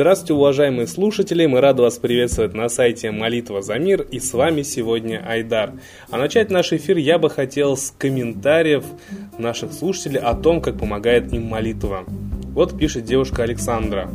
Здравствуйте, уважаемые слушатели! Мы рады вас приветствовать на сайте Молитва за мир и с вами сегодня Айдар. А начать наш эфир я бы хотел с комментариев наших слушателей о том, как помогает им молитва. Вот пишет девушка Александра.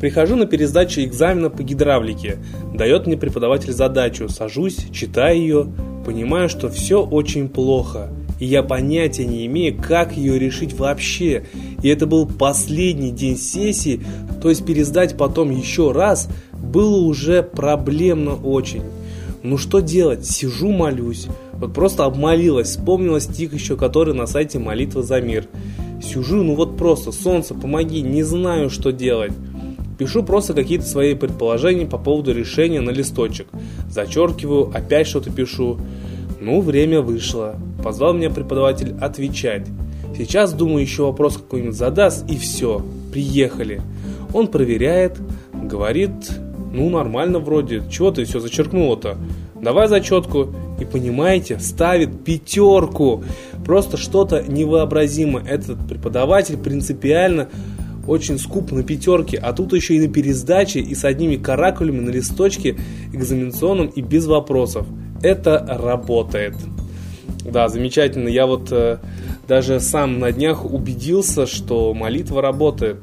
Прихожу на пересдачу экзамена по гидравлике. Дает мне преподаватель задачу. Сажусь, читаю ее, понимаю, что все очень плохо – и я понятия не имею, как ее решить вообще. И это был последний день сессии, то есть пересдать потом еще раз было уже проблемно очень. Ну что делать? Сижу, молюсь. Вот просто обмолилась, вспомнила стих еще, который на сайте «Молитва за мир». Сижу, ну вот просто, солнце, помоги, не знаю, что делать. Пишу просто какие-то свои предположения по поводу решения на листочек. Зачеркиваю, опять что-то пишу. Ну, время вышло. Позвал меня преподаватель отвечать. Сейчас, думаю, еще вопрос какой-нибудь задаст, и все, приехали. Он проверяет, говорит, ну, нормально вроде, чего ты все зачеркнула-то? Давай зачетку. И понимаете, ставит пятерку. Просто что-то невообразимое. Этот преподаватель принципиально очень скуп на пятерке, а тут еще и на пересдаче, и с одними каракулями на листочке экзаменационном и без вопросов это работает. Да, замечательно. Я вот э, даже сам на днях убедился, что молитва работает.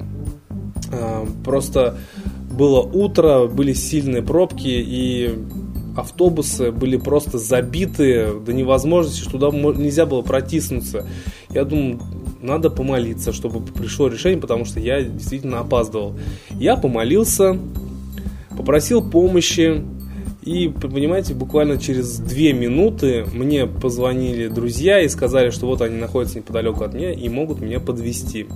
Э, просто было утро, были сильные пробки, и автобусы были просто забиты до невозможности, что туда нельзя было протиснуться. Я думаю, надо помолиться, чтобы пришло решение, потому что я действительно опаздывал. Я помолился, попросил помощи, и, понимаете, буквально через две минуты мне позвонили друзья и сказали, что вот они находятся неподалеку от меня и могут меня подвести.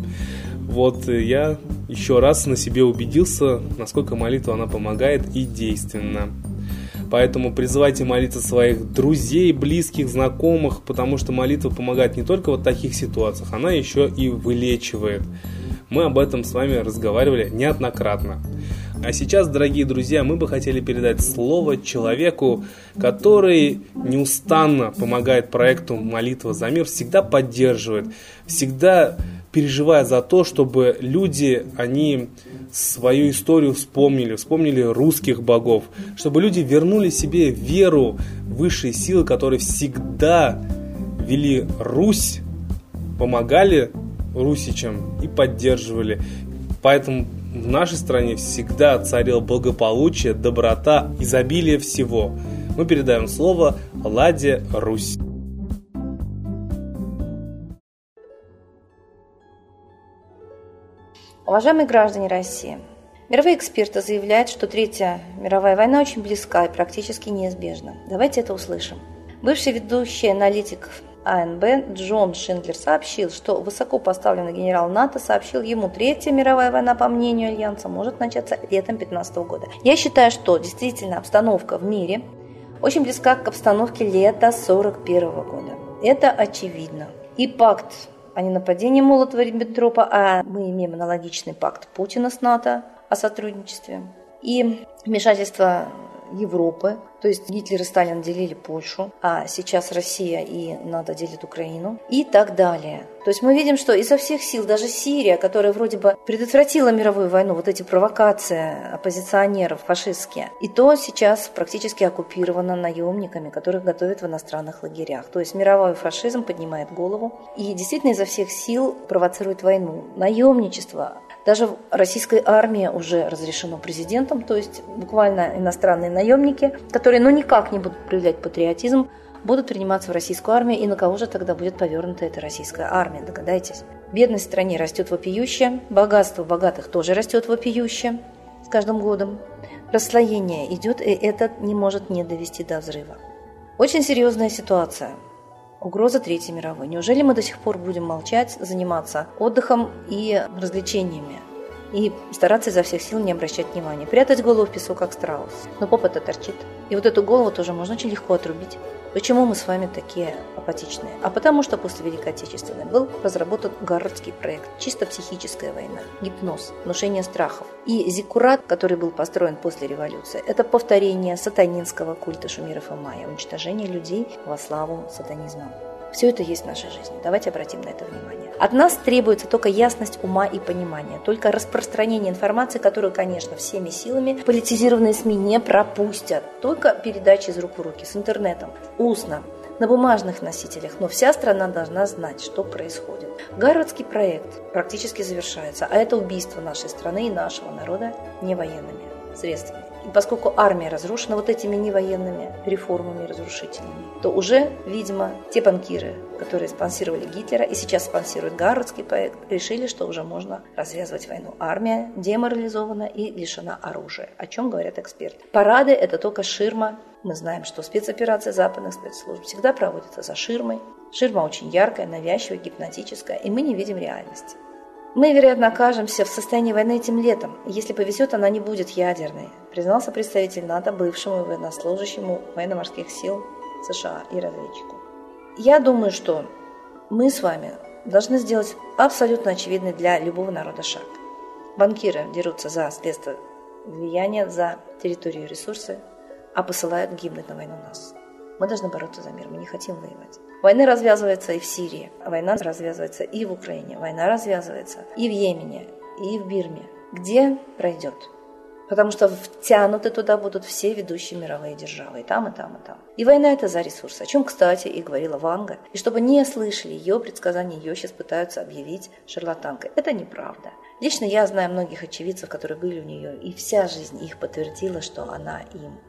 Вот э, я еще раз на себе убедился, насколько молитва она помогает и действенна. Поэтому призывайте молиться своих друзей, близких, знакомых, потому что молитва помогает не только в таких ситуациях, она еще и вылечивает. Мы об этом с вами разговаривали неоднократно. А сейчас, дорогие друзья, мы бы хотели передать слово человеку, который неустанно помогает проекту «Молитва за мир», всегда поддерживает, всегда переживая за то, чтобы люди, они свою историю вспомнили, вспомнили русских богов, чтобы люди вернули себе веру в высшие силы, которые всегда вели Русь, помогали русичам и поддерживали. Поэтому в нашей стране всегда царил благополучие, доброта, изобилие всего. Мы передаем слово Ладе Русь. Уважаемые граждане России, мировые эксперты заявляют, что Третья мировая война очень близка и практически неизбежна. Давайте это услышим. Бывший ведущий аналитик АНБ Джон Шиндлер сообщил, что высокопоставленный генерал НАТО сообщил ему, Третья мировая война, по мнению Альянса, может начаться летом 2015 года. Я считаю, что действительно обстановка в мире очень близка к обстановке лета 1941 года. Это очевидно. И пакт о ненападении Молотова-Риббентропа, а мы имеем аналогичный пакт Путина с НАТО о сотрудничестве, и вмешательство Европы. То есть Гитлер и Сталин делили Польшу, а сейчас Россия и НАТО делят Украину и так далее. То есть мы видим, что изо всех сил даже Сирия, которая вроде бы предотвратила мировую войну, вот эти провокации оппозиционеров фашистские, и то сейчас практически оккупирована наемниками, которых готовят в иностранных лагерях. То есть мировой фашизм поднимает голову и действительно изо всех сил провоцирует войну. Наемничество, даже российской армии уже разрешено президентом, то есть буквально иностранные наемники, которые ну никак не будут проявлять патриотизм, будут приниматься в российскую армию, и на кого же тогда будет повернута эта российская армия, догадайтесь. Бедность в стране растет вопиюще, богатство богатых тоже растет вопиюще с каждым годом. Расслоение идет, и это не может не довести до взрыва. Очень серьезная ситуация. Угроза Третьей мировой. Неужели мы до сих пор будем молчать, заниматься отдыхом и развлечениями? И стараться изо всех сил не обращать внимания. Прятать голову в песок, как страус. Но попа-то торчит. И вот эту голову тоже можно очень легко отрубить. Почему мы с вами такие апатичные? А потому что после Великой Отечественной был разработан городский проект «Чисто психическая война», гипноз, внушение страхов. И зиккурат, который был построен после революции, это повторение сатанинского культа шумеров и майя, уничтожение людей во славу сатанизма. Все это есть в нашей жизни. Давайте обратим на это внимание. От нас требуется только ясность ума и понимания, только распространение информации, которую, конечно, всеми силами политизированные СМИ не пропустят. Только передачи из рук в руки, с интернетом, устно, на бумажных носителях, но вся страна должна знать, что происходит. Гарвардский проект практически завершается, а это убийство нашей страны и нашего народа не военными средствами. И поскольку армия разрушена вот этими невоенными реформами разрушительными, то уже, видимо, те банкиры, которые спонсировали Гитлера и сейчас спонсируют Гарвардский проект, решили, что уже можно развязывать войну. Армия деморализована и лишена оружия. О чем говорят эксперты? Парады – это только ширма. Мы знаем, что спецоперации западных спецслужб всегда проводятся за ширмой. Ширма очень яркая, навязчивая, гипнотическая, и мы не видим реальности. Мы, вероятно, окажемся в состоянии войны этим летом. Если повезет, она не будет ядерной, признался представитель НАТО бывшему военнослужащему военно-морских сил США и разведчику. Я думаю, что мы с вами должны сделать абсолютно очевидный для любого народа шаг. Банкиры дерутся за средства влияния, за территорию и ресурсы, а посылают гибнуть на войну нас. Мы должны бороться за мир, мы не хотим воевать. Война развязывается и в Сирии, война развязывается и в Украине, война развязывается и в Йемене, и в Бирме. Где пройдет? Потому что втянуты туда будут все ведущие мировые державы, и там, и там, и там. И война – это за ресурсы, о чем, кстати, и говорила Ванга. И чтобы не слышали ее предсказания, ее сейчас пытаются объявить шарлатанкой. Это неправда. Лично я знаю многих очевидцев, которые были у нее, и вся жизнь их подтвердила, что она им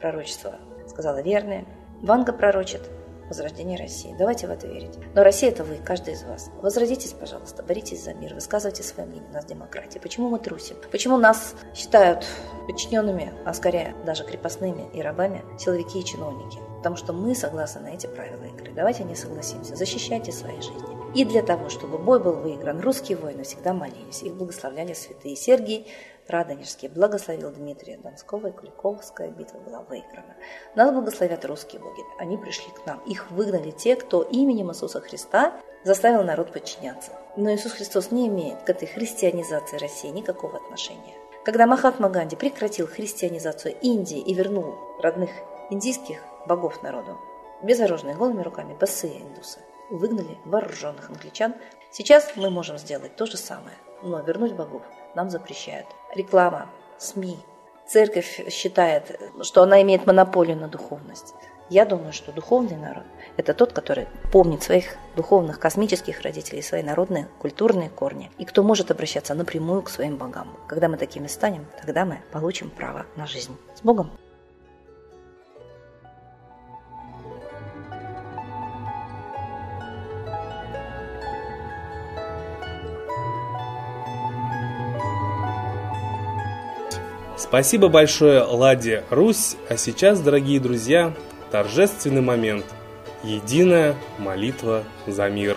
пророчество сказала верное. Ванга пророчит возрождение России. Давайте в это верить. Но Россия – это вы, каждый из вас. Возродитесь, пожалуйста, боритесь за мир, высказывайте свое мнение. У нас демократия. Почему мы трусим? Почему нас считают подчиненными, а скорее даже крепостными и рабами силовики и чиновники? Потому что мы согласны на эти правила игры. Давайте не согласимся. Защищайте свои жизни. И для того, чтобы бой был выигран, русские воины всегда молились. Их благословляли святые. Сергий Радонежский благословил Дмитрия Донского, и Куликовская битва была выиграна. Нас благословят русские боги. Они пришли к нам. Их выгнали те, кто именем Иисуса Христа заставил народ подчиняться. Но Иисус Христос не имеет к этой христианизации России никакого отношения. Когда Махатма Ганди прекратил христианизацию Индии и вернул родных индийских богов народу, безоружные голыми руками, босые индусы, выгнали вооруженных англичан, сейчас мы можем сделать то же самое, но вернуть богов нам запрещают. Реклама, СМИ, церковь считает, что она имеет монополию на духовность. Я думаю, что духовный народ – это тот, который помнит своих духовных космических родителей, свои народные культурные корни, и кто может обращаться напрямую к своим богам. Когда мы такими станем, тогда мы получим право на жизнь. С Богом! Спасибо большое Ладе Русь, а сейчас, дорогие друзья, торжественный момент. Единая молитва за мир.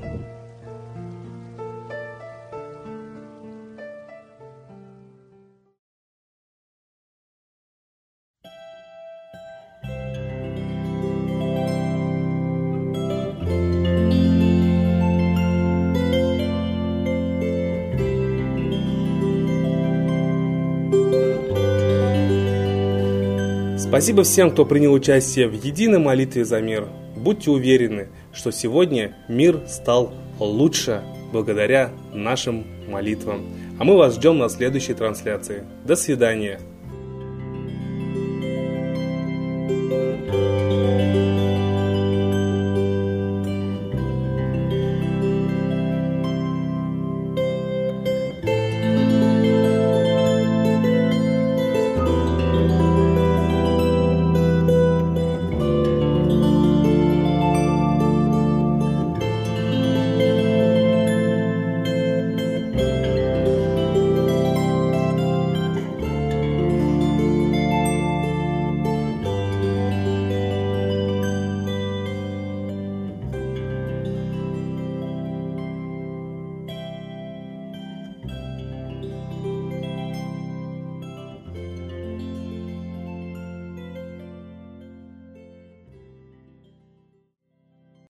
Спасибо всем, кто принял участие в единой молитве за мир. Будьте уверены, что сегодня мир стал лучше благодаря нашим молитвам. А мы вас ждем на следующей трансляции. До свидания. thank you